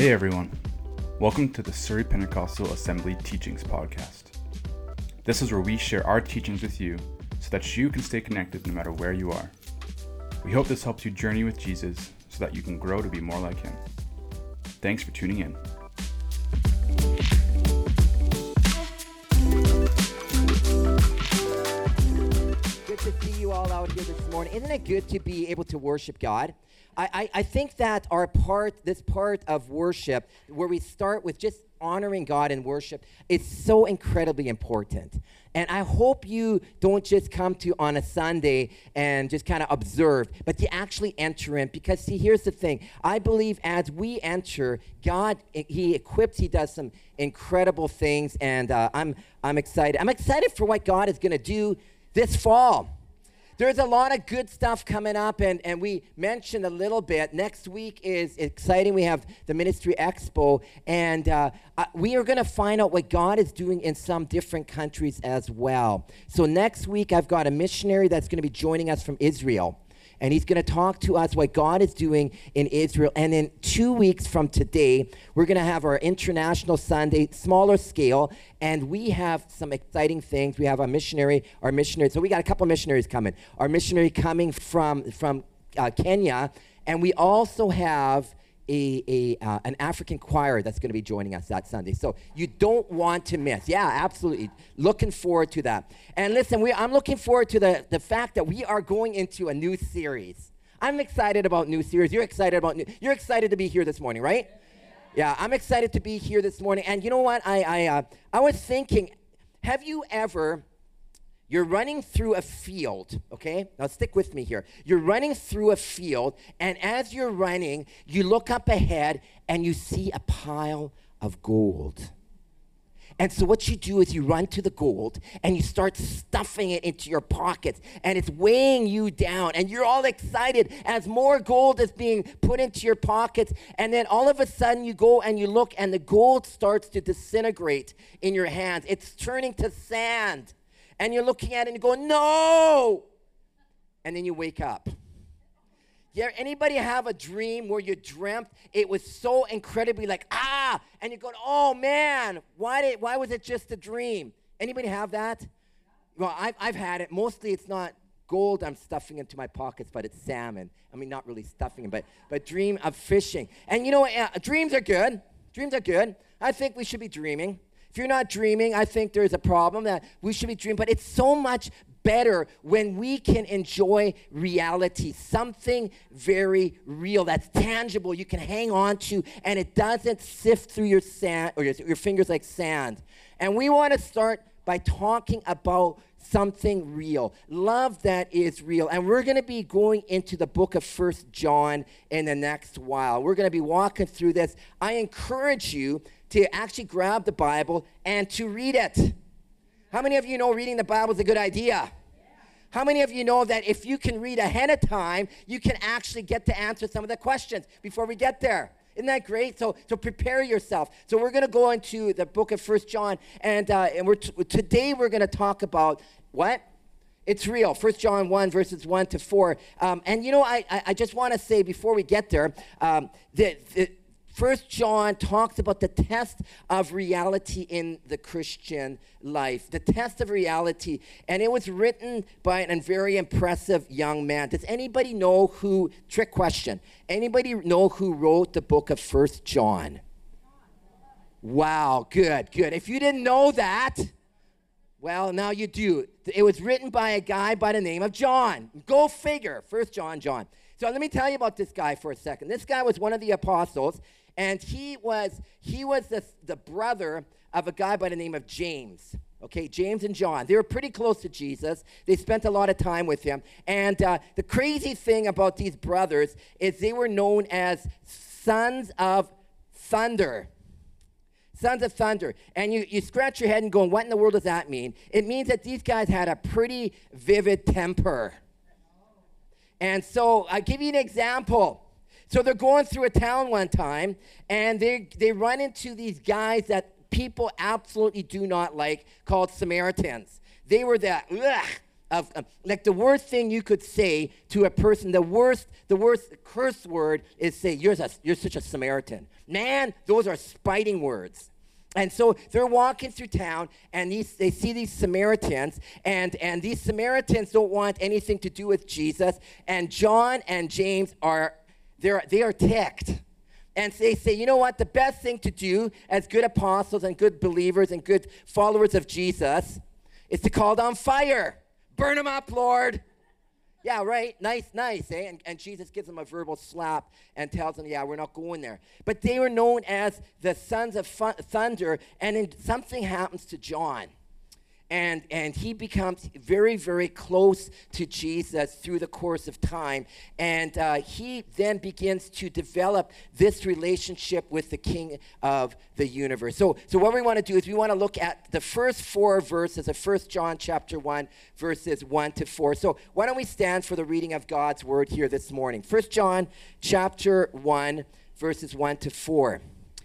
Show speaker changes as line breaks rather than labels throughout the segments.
Hey everyone, welcome to the Surrey Pentecostal Assembly Teachings Podcast. This is where we share our teachings with you so that you can stay connected no matter where you are. We hope this helps you journey with Jesus so that you can grow to be more like Him. Thanks for tuning in.
Good to see you all out here this morning. Isn't it good to be able to worship God? I, I, I think that our part, this part of worship, where we start with just honoring God in worship, is so incredibly important. And I hope you don't just come to on a Sunday and just kind of observe, but you actually enter in. Because, see, here's the thing I believe as we enter, God, He equips, He does some incredible things. And uh, I'm, I'm excited. I'm excited for what God is going to do this fall. There's a lot of good stuff coming up, and, and we mentioned a little bit. Next week is exciting. We have the Ministry Expo, and uh, uh, we are going to find out what God is doing in some different countries as well. So, next week, I've got a missionary that's going to be joining us from Israel and he's going to talk to us what God is doing in Israel. And in two weeks from today, we're going to have our International Sunday, smaller scale, and we have some exciting things. We have a missionary, our missionary. So we got a couple missionaries coming. Our missionary coming from from uh, Kenya, and we also have a, a uh, an African choir that's going to be joining us that Sunday. So you don't want to miss. Yeah, absolutely. Looking forward to that. And listen, we, I'm looking forward to the, the fact that we are going into a new series. I'm excited about new series. You're excited about new. You're excited to be here this morning, right? Yeah, I'm excited to be here this morning. And you know what? I I uh, I was thinking, have you ever you're running through a field, okay? Now stick with me here. You're running through a field, and as you're running, you look up ahead and you see a pile of gold. And so what you do is you run to the gold and you start stuffing it into your pockets and it's weighing you down and you're all excited as more gold is being put into your pockets and then all of a sudden you go and you look and the gold starts to disintegrate in your hands. It's turning to sand and you're looking at it and you go, no! And then you wake up. Yeah, anybody have a dream where you dreamt it was so incredibly like ah, and you go, oh man, why did why was it just a dream? Anybody have that? Well, I've I've had it. Mostly, it's not gold I'm stuffing into my pockets, but it's salmon. I mean, not really stuffing it, but but dream of fishing. And you know, uh, dreams are good. Dreams are good. I think we should be dreaming. If you're not dreaming, I think there's a problem that we should be dreaming. But it's so much better when we can enjoy reality, something very real that's tangible you can hang on to, and it doesn't sift through your sand or your, your fingers like sand. And we want to start by talking about something real, love that is real. And we're going to be going into the book of First John in the next while. We're going to be walking through this. I encourage you to actually grab the Bible and to read it. How many of you know reading the Bible is a good idea? How many of you know that if you can read ahead of time, you can actually get to answer some of the questions before we get there? Isn't that great? So, so prepare yourself. So we're going to go into the book of First John, and uh, and we're t- today we're going to talk about what it's real. First John 1, verses 1 to 4. Um, and you know, I, I, I just want to say before we get there um, that First John talks about the test of reality in the Christian life, the test of reality, and it was written by a very impressive young man. Does anybody know who? Trick question. Anybody know who wrote the book of First John? Wow, good, good. If you didn't know that, well, now you do. It was written by a guy by the name of John. Go figure. First John, John. So let me tell you about this guy for a second. This guy was one of the apostles and he was he was the, the brother of a guy by the name of James. Okay, James and John. They were pretty close to Jesus. They spent a lot of time with him. And uh, the crazy thing about these brothers is they were known as sons of thunder. Sons of thunder. And you, you scratch your head and go, what in the world does that mean? It means that these guys had a pretty vivid temper. And so I'll give you an example. So they're going through a town one time, and they, they run into these guys that people absolutely do not like called Samaritans. They were the, ugh, of um, like the worst thing you could say to a person, the worst, the worst curse word is say, you're, a, you're such a Samaritan. Man, those are spiting words. And so they're walking through town, and these, they see these Samaritans, and, and these Samaritans don't want anything to do with Jesus. And John and James are they're, they are ticked. And they say, you know what? The best thing to do as good apostles and good believers and good followers of Jesus is to call down fire. Burn them up, Lord. Yeah, right. Nice, nice. Eh? And, and Jesus gives them a verbal slap and tells them, yeah, we're not going there. But they were known as the sons of thunder, and something happens to John and and he becomes very very close to jesus through the course of time. And uh, he then begins to develop this relationship with the king of the universe. So so what we want to do is we want to look at the first four verses of First john chapter 1 verses 1 to 4 so why don't we stand for the reading of god's word here this morning? First john chapter 1 verses 1 to 4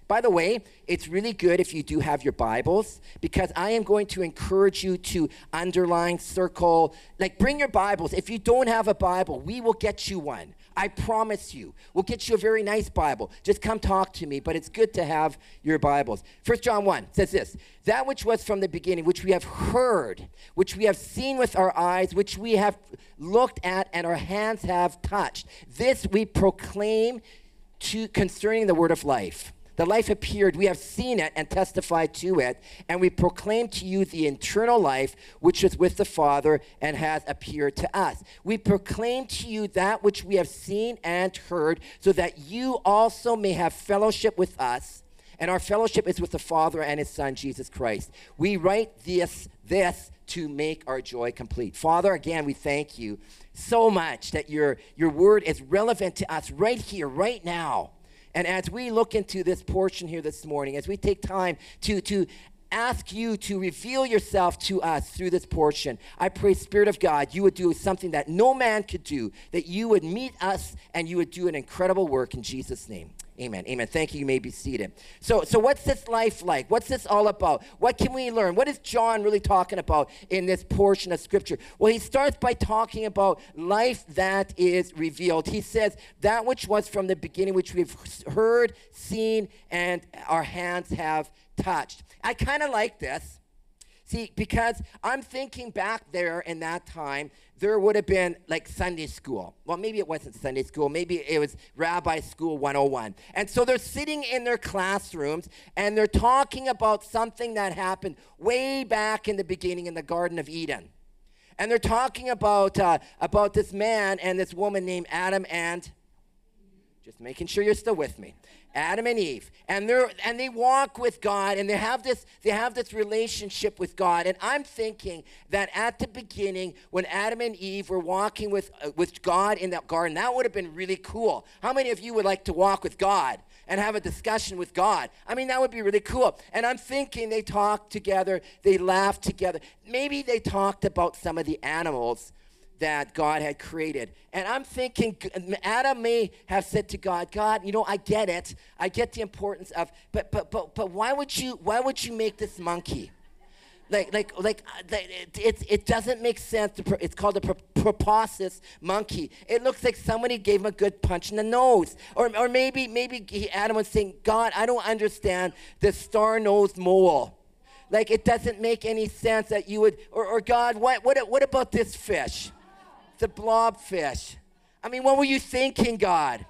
by the way, it's really good if you do have your Bibles because I am going to encourage you to underline, circle, like bring your Bibles. If you don't have a Bible, we will get you one. I promise you. We'll get you a very nice Bible. Just come talk to me, but it's good to have your Bibles. First John 1 says this That which was from the beginning, which we have heard, which we have seen with our eyes, which we have looked at, and our hands have touched, this we proclaim to concerning the word of life. The life appeared. We have seen it and testified to it, and we proclaim to you the eternal life which is with the Father and has appeared to us. We proclaim to you that which we have seen and heard, so that you also may have fellowship with us. And our fellowship is with the Father and His Son, Jesus Christ. We write this, this to make our joy complete. Father, again, we thank you so much that your, your word is relevant to us right here, right now. And as we look into this portion here this morning, as we take time to, to ask you to reveal yourself to us through this portion. I pray, Spirit of God, you would do something that no man could do, that you would meet us and you would do an incredible work in Jesus' name. Amen. Amen. Thank you. You may be seated. So, so what's this life like? What's this all about? What can we learn? What is John really talking about in this portion of Scripture? Well, he starts by talking about life that is revealed. He says, That which was from the beginning, which we've heard, seen, and our hands have touched. I kind of like this. See, because I'm thinking back there in that time, there would have been like Sunday school. Well, maybe it wasn't Sunday school, maybe it was Rabbi School 101. And so they're sitting in their classrooms and they're talking about something that happened way back in the beginning in the Garden of Eden. And they're talking about, uh, about this man and this woman named Adam and just making sure you're still with me. Adam and Eve, and they're and they walk with God, and they have this they have this relationship with God. And I'm thinking that at the beginning, when Adam and Eve were walking with uh, with God in that garden, that would have been really cool. How many of you would like to walk with God? and have a discussion with God. I mean, that would be really cool. And I'm thinking they talked together, they laughed together. Maybe they talked about some of the animals that God had created. And I'm thinking Adam may have said to God, God, you know, I get it. I get the importance of but but but but why would you why would you make this monkey? Like like like uh, it it, it doesn't make sense. To, it's called a proboscis monkey. It looks like somebody gave him a good punch in the nose. Or or maybe maybe he, Adam was saying, God, I don't understand the star-nosed mole. Like it doesn't make any sense that you would or, or God, what what what about this fish? The blobfish. I mean, what were you thinking, God?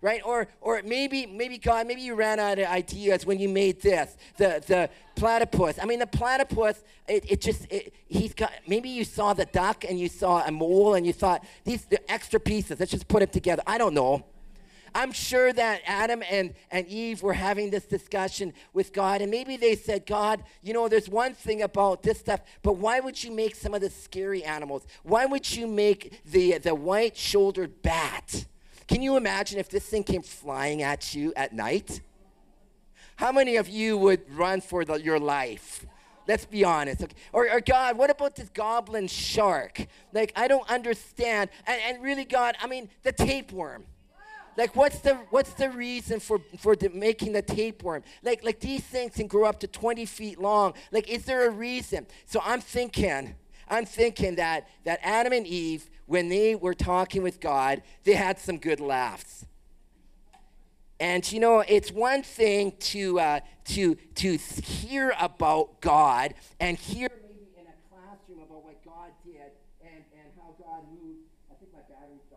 Right? Or or maybe maybe God, maybe you ran out of ideas when you made this, the the platypus. I mean, the platypus, it, it just it, he's got. Maybe you saw the duck and you saw a mole and you thought these the extra pieces. Let's just put them together. I don't know. I'm sure that Adam and, and Eve were having this discussion with God, and maybe they said, God, you know, there's one thing about this stuff, but why would you make some of the scary animals? Why would you make the, the white shouldered bat? Can you imagine if this thing came flying at you at night? How many of you would run for the, your life? Let's be honest. Okay. Or, or, God, what about this goblin shark? Like, I don't understand. And, and really, God, I mean, the tapeworm like what's the what's the reason for for the, making the tapeworm like like these things can grow up to 20 feet long like is there a reason so i'm thinking I'm thinking that, that Adam and Eve, when they were talking with God, they had some good laughs. And you know, it's one thing to, uh, to, to hear about God and hear maybe in a classroom about what God did and, and how God moved. I think my battery's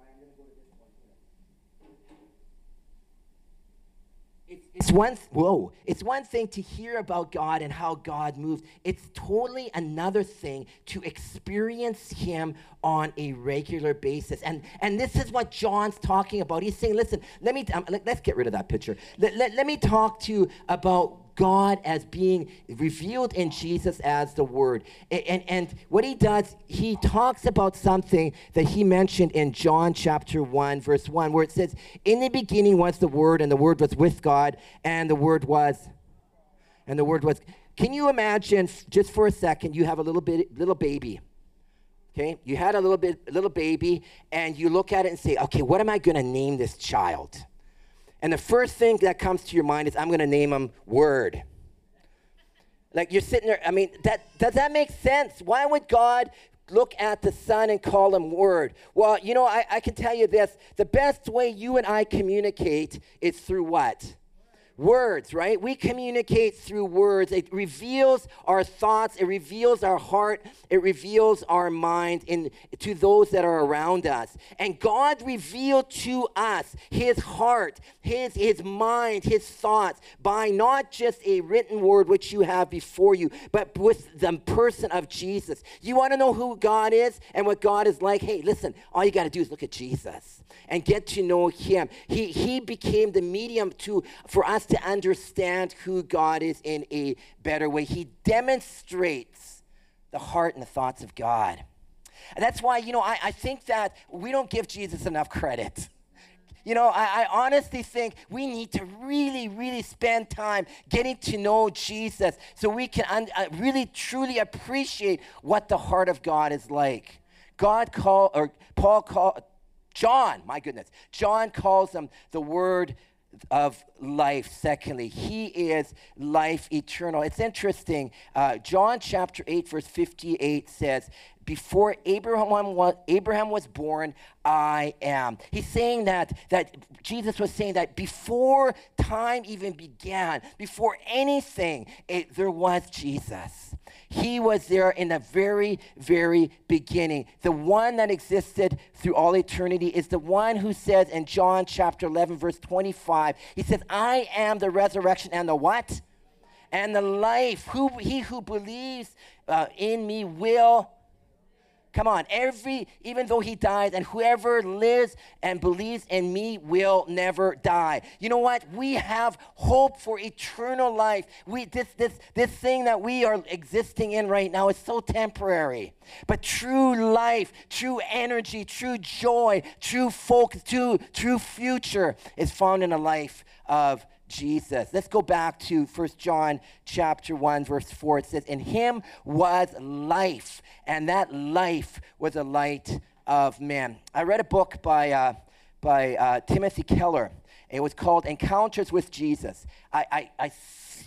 It's, one whoa it's one thing to hear about god and how god moves. It's totally another thing to experience him on a regular basis. And and this is what john's talking about. He's saying listen let me um, let, us get rid of that picture. Let, let, let me talk to you about God as being revealed in Jesus as the Word. And, and, and, what he does, he talks about something that he mentioned in John chapter 1, verse 1, where it says, In the beginning was the Word, and the Word was with God, and the Word was, and the Word was. Can you imagine, just for a second, you have a little bit, little baby. Okay, you had a little bit, little baby, and you look at it and say, okay, what am I going to name this child? And the first thing that comes to your mind is, I'm going to name him Word. Like you're sitting there, I mean, that, does that make sense? Why would God look at the Son and call him Word? Well, you know, I, I can tell you this the best way you and I communicate is through what? Words, right? We communicate through words. It reveals our thoughts, it reveals our heart, it reveals our mind in, to those that are around us. And God revealed to us his heart, his, his mind, his thoughts by not just a written word which you have before you, but with the person of Jesus. You want to know who God is and what God is like? Hey, listen, all you got to do is look at Jesus and get to know him. He, he became the medium to, for us to understand who God is in a better way. He demonstrates the heart and the thoughts of God. And that's why, you know, I, I think that we don't give Jesus enough credit. You know, I, I, honestly think we need to really, really spend time getting to know Jesus so we can un- uh, really, truly appreciate what the heart of God is like. God called, or Paul called, John, my goodness, John calls him the word of life. Secondly, he is life eternal. It's interesting. Uh, John chapter 8, verse 58 says, before Abraham was, Abraham was born, I am. He's saying that, that Jesus was saying that before time even began, before anything, it, there was Jesus. He was there in the very, very beginning. The one that existed through all eternity is the one who says in John chapter 11, verse 25, he says, I am the resurrection and the what? And the life. Who, he who believes uh, in me will Come on, every, even though he dies, and whoever lives and believes in me will never die. You know what? We have hope for eternal life. We, this, this, this thing that we are existing in right now is so temporary. But true life, true energy, true joy, true focus, true, true future is found in a life of Jesus. Let's go back to 1 John chapter 1 verse 4. It says, "In him was life, and that life was a light of men." I read a book by uh, by uh, Timothy Keller. It was called Encounters with Jesus. I, I, I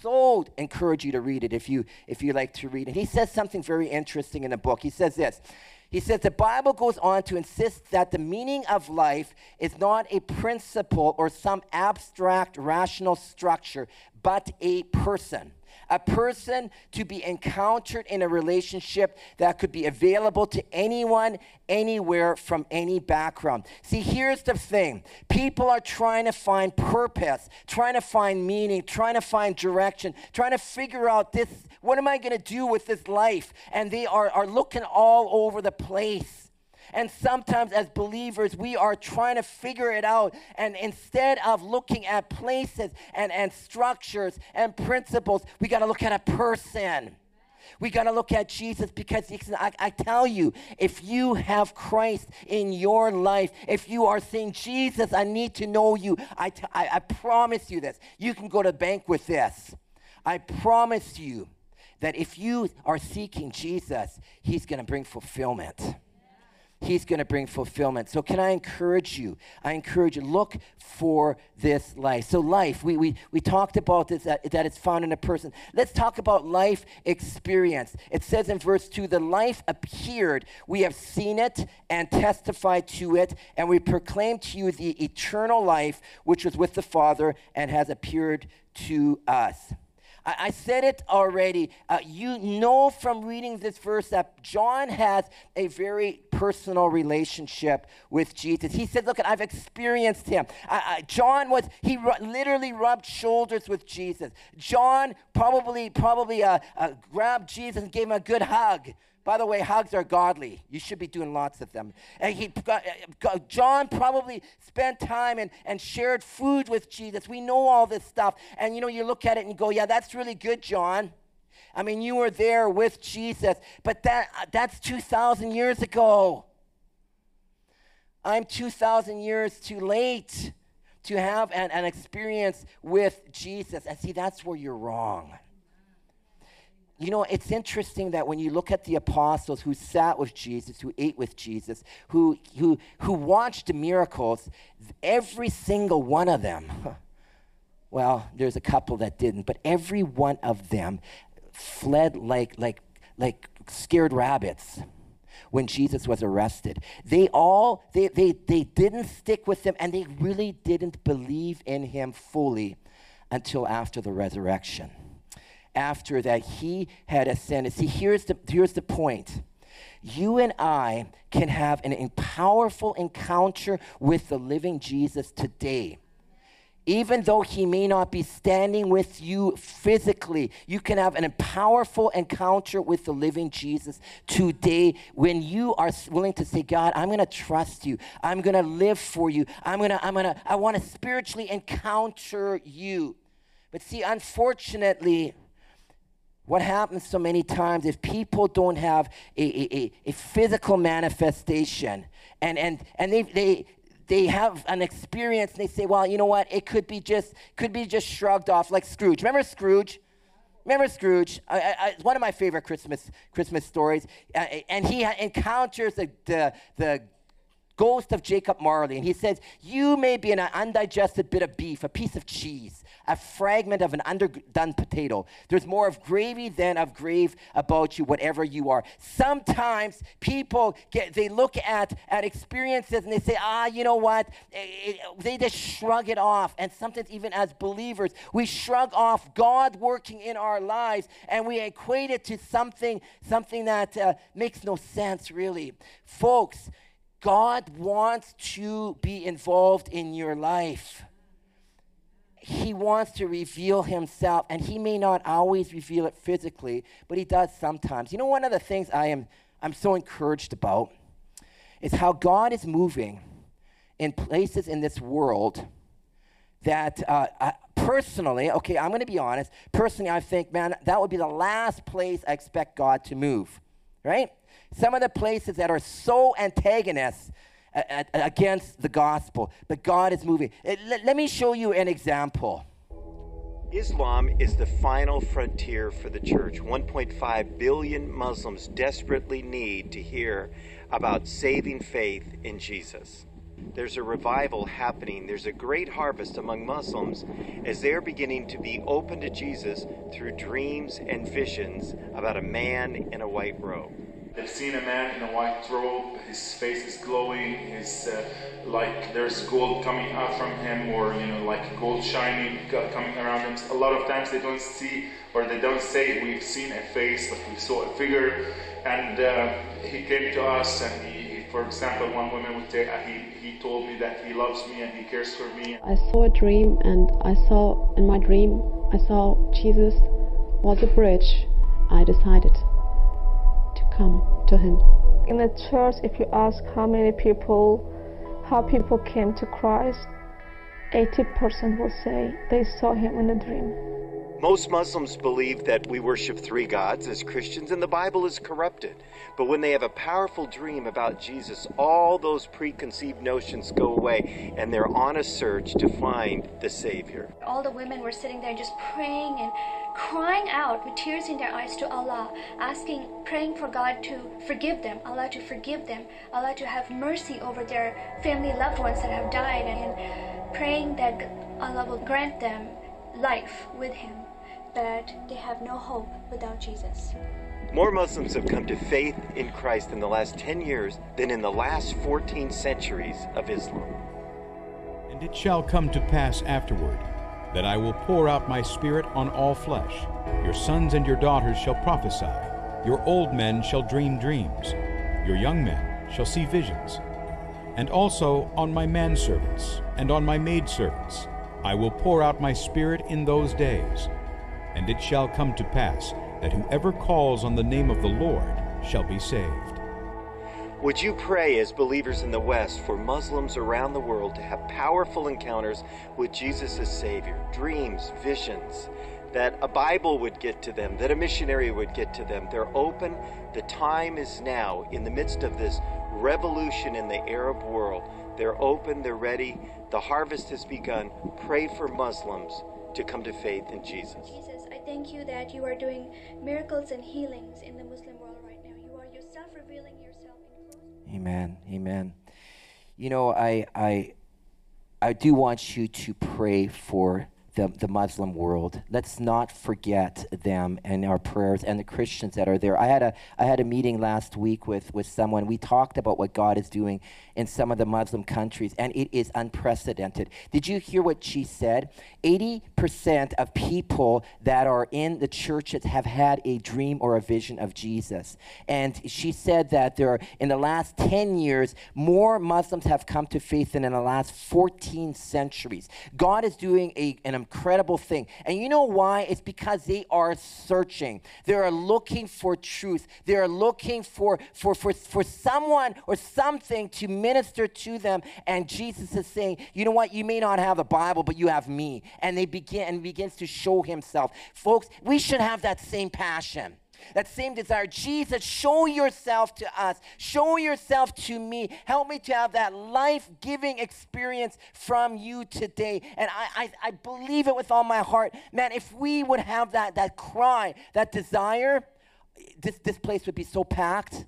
so encourage you to read it if you if you like to read it. He says something very interesting in the book. He says this. He says the Bible goes on to insist that the meaning of life is not a principle or some abstract rational structure, but a person a person to be encountered in a relationship that could be available to anyone, anywhere, from any background. See, here's the thing people are trying to find purpose, trying to find meaning, trying to find direction, trying to figure out this what am I going to do with this life? And they are, are looking all over the place. And sometimes, as believers, we are trying to figure it out. And instead of looking at places and, and structures and principles, we got to look at a person. We got to look at Jesus because I, I, tell you, if you have Christ in your life, if you are saying, Jesus, I need to know you, I, t- I, I promise you this. You can go to bank with this. I promise you that if you are seeking Jesus, He's going to bring fulfillment. He's going to bring fulfillment. So, can I encourage you? I encourage you, look for this life. So, life, we, we, we talked about this, that, that it's found in a person. Let's talk about life experience. It says in verse 2 the life appeared. We have seen it and testified to it, and we proclaim to you the eternal life which was with the Father and has appeared to us. I, I said it already. Uh, you know from reading this verse that John has a very personal relationship with Jesus. He said, Look, I've experienced him. I, I, John was, he ru- literally rubbed shoulders with Jesus. John probably, probably uh, uh, grabbed Jesus and gave him a good hug. By the way, hugs are godly. You should be doing lots of them. And he, John probably spent time and, and shared food with Jesus. We know all this stuff. And you know, you look at it and you go, yeah, that's really good, John. I mean, you were there with Jesus, but that, that's 2,000 years ago. I'm 2,000 years too late to have an, an experience with Jesus. And see, that's where you're wrong. You know, it's interesting that when you look at the apostles who sat with Jesus, who ate with Jesus, who, who, who watched miracles, every single one of them, well, there's a couple that didn't, but every one of them fled like, like, like scared rabbits when Jesus was arrested. They all, they, they, they didn't stick with him and they really didn't believe in him fully until after the resurrection after that he had ascended. See, here's the, here's the point. You and I can have an powerful encounter with the living Jesus today. Even though he may not be standing with you physically, you can have an powerful encounter with the living Jesus today when you are willing to say, God, I'm going to trust you. I'm going to live for you. I'm going to, I'm going to, I want to spiritually encounter you. But see, unfortunately, what happens so many times if people don't have a, a, a physical manifestation and, and, and they, they, they have an experience and they say, well, you know what, it could be just, could be just shrugged off like Scrooge. Remember Scrooge? Remember Scrooge? I, I, one of my favorite Christmas, Christmas stories. Uh, and he encounters the, the, the ghost of Jacob Marley. And he says, You may be an undigested bit of beef, a piece of cheese, a fragment of an underdone potato. There's more of gravy than of grief about you, whatever you are. Sometimes people get, they look at, at experiences and they say, ah, you know what? It, it, they just shrug it off. And sometimes, even as believers, we shrug off God working in our lives and we equate it to something, something that uh, makes no sense, really. Folks, God wants to be involved in your life he wants to reveal himself, and he may not always reveal it physically, but he does sometimes. You know, one of the things I am I'm so encouraged about is how God is moving in places in this world that uh, I, personally, okay, I'm going to be honest. Personally, I think, man, that would be the last place I expect God to move, right? Some of the places that are so antagonist against the gospel, but God is moving. Uh, let me show you an example.
Islam is the final frontier for the church. 1.5 billion Muslims desperately need to hear about saving faith in Jesus. There's a revival happening. There's a great harvest among Muslims as they're beginning to be open to Jesus through dreams and visions about a man in a white robe.
They've seen a man in a white robe, his face is glowing, his uh, like there's gold coming out from him, or you know, like gold shining coming around him. A lot of times they don't see or they don't say we've seen a face, but we saw a figure. And uh, he came to us, and he, for example, one woman would say, uh, he, he told me that he loves me and he cares for me.
I saw a dream, and I saw in my dream, I saw Jesus was a bridge. I decided come to him.
In the church, if you ask how many people, how people came to Christ, 80% will say they saw him in a dream.
Most Muslims believe that we worship three gods as Christians, and the Bible is corrupted. But when they have a powerful dream about Jesus, all those preconceived notions go away, and they're on a search to find the Savior.
All the women were sitting there just praying and crying out with tears in their eyes to Allah, asking, praying for God to forgive them, Allah to forgive them, Allah to have mercy over their family loved ones that have died, and praying that Allah will grant them life with Him, that they have no hope without Jesus.
More Muslims have come to faith in Christ in the last 10 years than in the last 14 centuries of Islam.
And it shall come to pass afterward that I will pour out my Spirit on all flesh. Your sons and your daughters shall prophesy, your old men shall dream dreams, your young men shall see visions. And also on my manservants and on my maidservants I will pour out my Spirit in those days. And it shall come to pass that whoever calls on the name of the Lord shall be saved.
Would you pray as believers in the West for Muslims around the world to have powerful encounters with Jesus as Savior, dreams, visions, that a Bible would get to them, that a missionary would get to them? They're open. The time is now in the midst of this revolution in the Arab world. They're open, they're ready. The harvest has begun. Pray for Muslims to come to faith in Jesus.
Jesus, I thank you that you are doing miracles and healings in the Muslim
Amen. Amen. You know, I I I do want you to pray for the, the Muslim world. Let's not forget them and our prayers and the Christians that are there. I had a I had a meeting last week with, with someone. We talked about what God is doing in some of the Muslim countries, and it is unprecedented. Did you hear what she said? 80% of people that are in the churches have had a dream or a vision of Jesus. And she said that there are, in the last 10 years, more Muslims have come to faith than in the last 14 centuries. God is doing a, an incredible thing. And you know why? It's because they are searching. They are looking for truth. They are looking for, for, for, for someone or something to minister to them. And Jesus is saying, you know what? You may not have the Bible, but you have me. And they begin and begins to show himself. Folks, we should have that same passion. That same desire. Jesus, show yourself to us. Show yourself to me. Help me to have that life giving experience from you today. And I, I, I, believe it with all my heart. Man, if we would have that, that cry, that desire, this, this place would be so packed.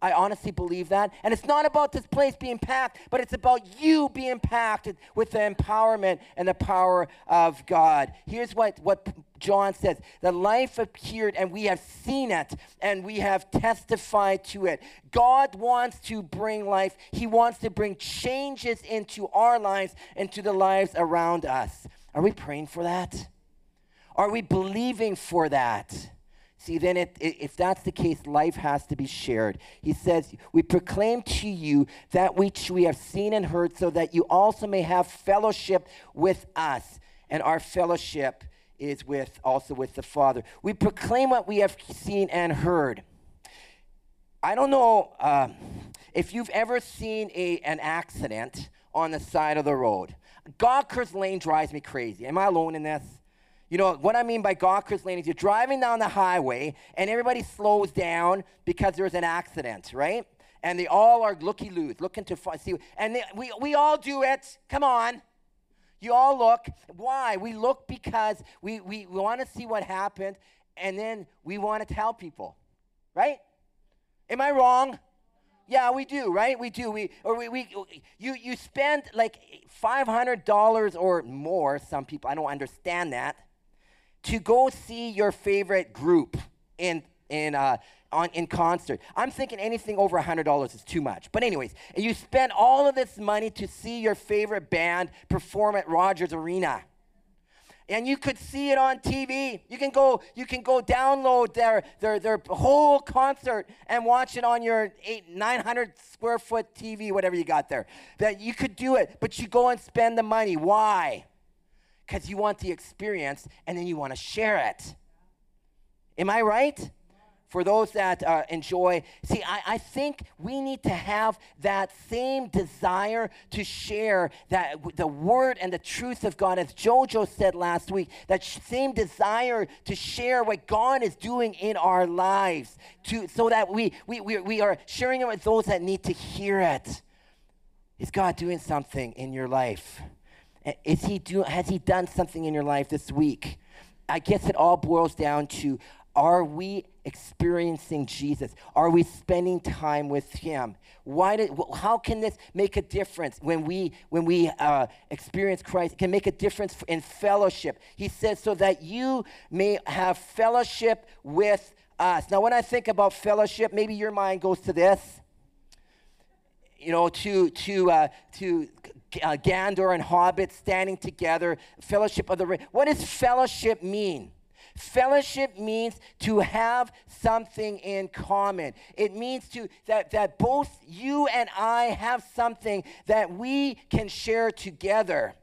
I honestly believe that. And it's not about this place being packed, but it's about you being packed with the empowerment and the power of God. Here's what, what John says The life appeared, and we have seen it, and we have testified to it. God wants to bring life, He wants to bring changes into our lives and to the lives around us. Are we praying for that? Are we believing for that? See, then it, if that's the case, life has to be shared. He says, We proclaim to you that which we have seen and heard, so that you also may have fellowship with us. And our fellowship is with also with the Father. We proclaim what we have seen and heard. I don't know uh, if you've ever seen a, an accident on the side of the road. Gawker's lane drives me crazy. Am I alone in this? You know, what I mean by Gawker's lane is you're driving down the highway and everybody slows down because there's an accident, right? And they all are looky loos, looking to see. And they, we, we all do it. Come on. You all look. Why? We look because we, we, we want to see what happened and then we want to tell people, right? Am I wrong? Yeah, we do, right? We do. We or we, we you you spend like five hundred dollars or more. Some people I don't understand that to go see your favorite group in in uh, on in concert. I'm thinking anything over $100 is too much. But anyways, you spend all of this money to see your favorite band perform at Rogers Arena. And you could see it on TV. You can go, you can go download their, their, their whole concert and watch it on your eight, 900 square foot TV, whatever you got there. That you could do it, but you go and spend the money. Why? because you want the experience and then you want to share it. Am I right? For those that uh, enjoy, see, I, I think we need to have that same desire to share that the word and the truth of God, as Jojo said last week, that same desire to share what God is doing in our lives, to so that we we we, we are sharing it with those that need to hear it. Is God doing something in your life? Is he do, has he done something in your life this week? I guess it all boils down to are we experiencing Jesus? Are we spending time with Him? Why did, how can this make a difference when we, when we uh, experience Christ? It can make a difference in fellowship. He says, so that you may have fellowship with us. Now, when I think about fellowship, maybe your mind goes to this. You know, to to uh, to uh, Gandor and Hobbit standing together, fellowship of the ring. What does fellowship mean? Fellowship means to have something in common. It means to that, that both you and I have something that we can share together.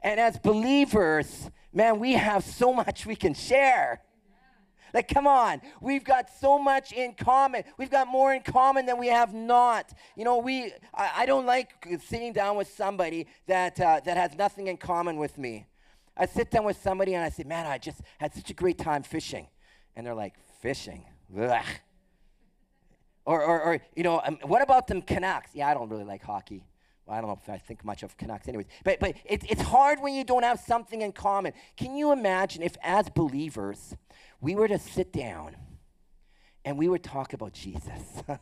And as believers, man, we have so much we can share. Like, come on, we've got so much in common. We've got more in common than we have not. You know, we, I, I don't like sitting down with somebody that, uh, that has nothing in common with me. I sit down with somebody and I say, man, I just had such a great time fishing. And they're like, fishing? Ugh. Or, or, or, you know, um, what about them Canucks? Yeah, I don't really like hockey. Well, I don't know if I think much of Canucks, anyways. But, but it, it's hard when you don't have something in common. Can you imagine if, as believers, we were to sit down and we would talk about Jesus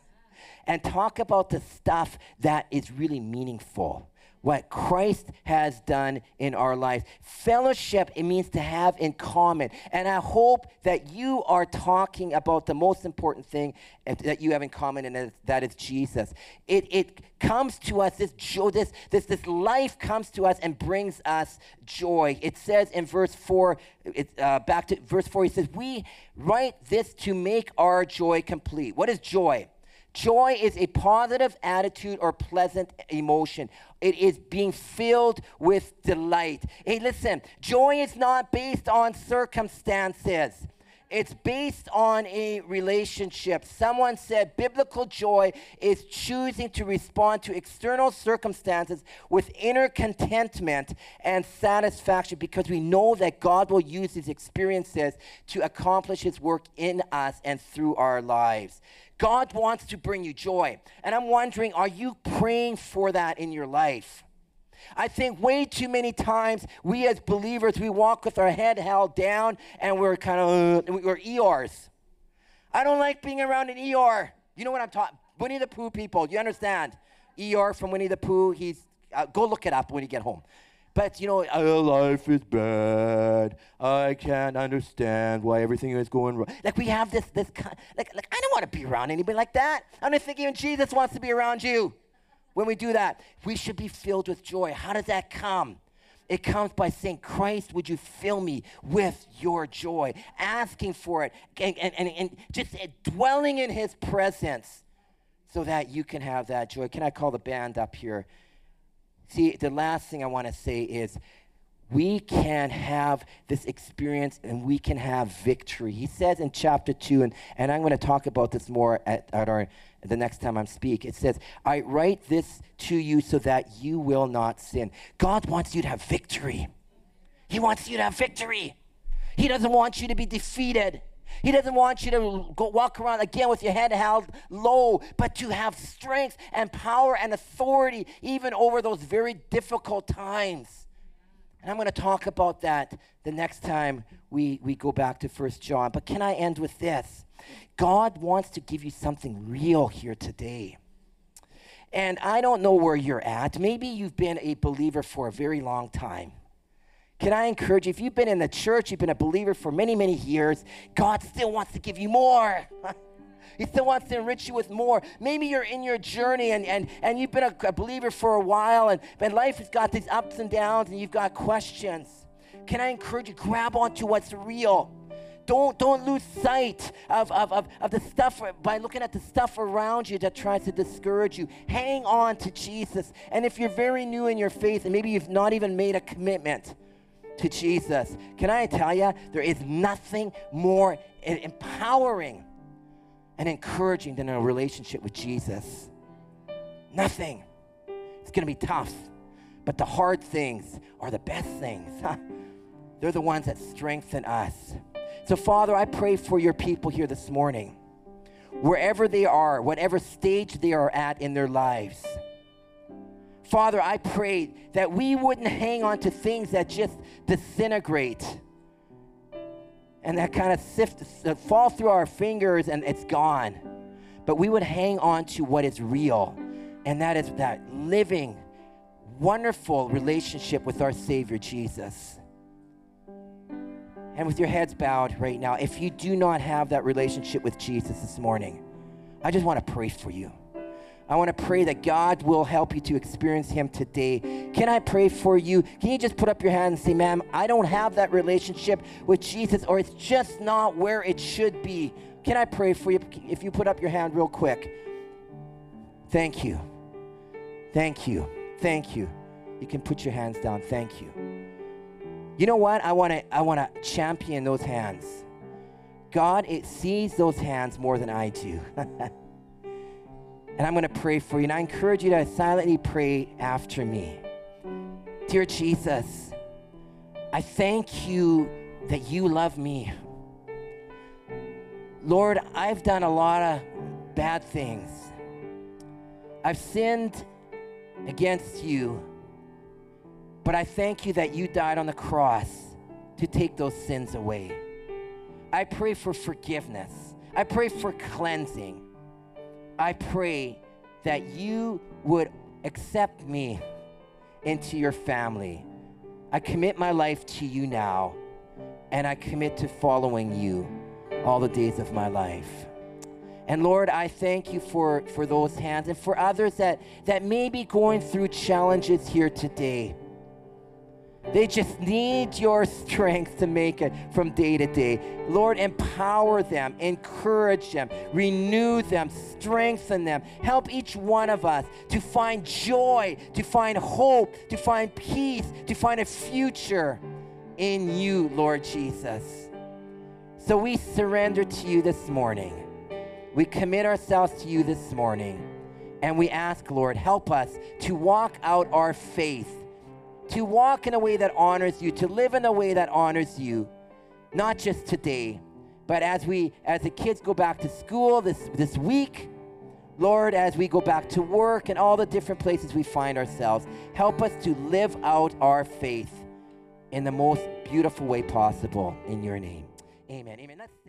and talk about the stuff that is really meaningful what Christ has done in our lives. Fellowship, it means to have in common. And I hope that you are talking about the most important thing that you have in common, and that is Jesus. It, it comes to us, this joy, this, this, this life comes to us and brings us joy. It says in verse 4, it, uh, back to verse 4, he says, We write this to make our joy complete. What is joy? Joy is a positive attitude or pleasant emotion. It is being filled with delight. Hey, listen, joy is not based on circumstances. It's based on a relationship. Someone said biblical joy is choosing to respond to external circumstances with inner contentment and satisfaction because we know that God will use these experiences to accomplish his work in us and through our lives. God wants to bring you joy. And I'm wondering, are you praying for that in your life? I think way too many times we as believers, we walk with our head held down and we're kind of, uh, we're Eeyores. I don't like being around an ER. You know what I'm talking Winnie the Pooh people, you understand? ER from Winnie the Pooh, he's, uh, go look it up when you get home. But you know, oh, life is bad. I can't understand why everything is going wrong. Like we have this, this kind, like, like I don't want to be around anybody like that. I don't think even Jesus wants to be around you. When we do that, we should be filled with joy. How does that come? It comes by saying, Christ, would you fill me with your joy? Asking for it and, and, and, and just dwelling in his presence so that you can have that joy. Can I call the band up here? See, the last thing I want to say is we can have this experience and we can have victory. He says in chapter 2, and, and I'm going to talk about this more at, at our the next time I speak. It says, I write this to you so that you will not sin. God wants you to have victory. He wants you to have victory. He doesn't want you to be defeated. He doesn't want you to go walk around again with your head held low, but to have strength and power and authority even over those very difficult times. And I'm going to talk about that the next time we, we go back to First John. But can I end with this? God wants to give you something real here today. And I don't know where you're at. Maybe you've been a believer for a very long time. Can I encourage you, if you've been in the church, you've been a believer for many, many years, God still wants to give you more. He still wants to enrich you with more. Maybe you're in your journey and, and, and you've been a, a believer for a while and, and life has got these ups and downs and you've got questions. Can I encourage you, grab onto what's real. Don't, don't lose sight of, of, of, of the stuff by looking at the stuff around you that tries to discourage you. Hang on to Jesus. And if you're very new in your faith and maybe you've not even made a commitment, to Jesus. Can I tell you, there is nothing more empowering and encouraging than a relationship with Jesus. Nothing. It's going to be tough, but the hard things are the best things. They're the ones that strengthen us. So, Father, I pray for your people here this morning, wherever they are, whatever stage they are at in their lives. Father, I pray that we wouldn't hang on to things that just disintegrate. and that kind of sift, fall through our fingers and it's gone. But we would hang on to what is real, and that is that living, wonderful relationship with our Savior Jesus. And with your heads bowed right now, if you do not have that relationship with Jesus this morning, I just want to pray for you. I want to pray that God will help you to experience Him today. Can I pray for you? Can you just put up your hand and say, Ma'am, I don't have that relationship with Jesus, or it's just not where it should be? Can I pray for you? If you put up your hand real quick. Thank you. Thank you. Thank you. You can put your hands down. Thank you. You know what? I want to I want to champion those hands. God it sees those hands more than I do. And I'm going to pray for you. And I encourage you to silently pray after me. Dear Jesus, I thank you that you love me. Lord, I've done a lot of bad things. I've sinned against you. But I thank you that you died on the cross to take those sins away. I pray for forgiveness. I pray for cleansing. I pray that you would accept me into your family. I commit my life to you now, and I commit to following you all the days of my life. And Lord, I thank you for, for those hands and for others that, that may be going through challenges here today. They just need your strength to make it from day to day. Lord, empower them, encourage them, renew them, strengthen them. Help each one of us to find joy, to find hope, to find peace, to find a future in you, Lord Jesus. So we surrender to you this morning. We commit ourselves to you this morning. And we ask, Lord, help us to walk out our faith to walk in a way that honors you, to live in a way that honors you, not just today, but as we, as the kids go back to school this, this week, Lord, as we go back to work and all the different places we find ourselves, help us to live out our faith in the most beautiful way possible in your name. Amen. Amen. Stand.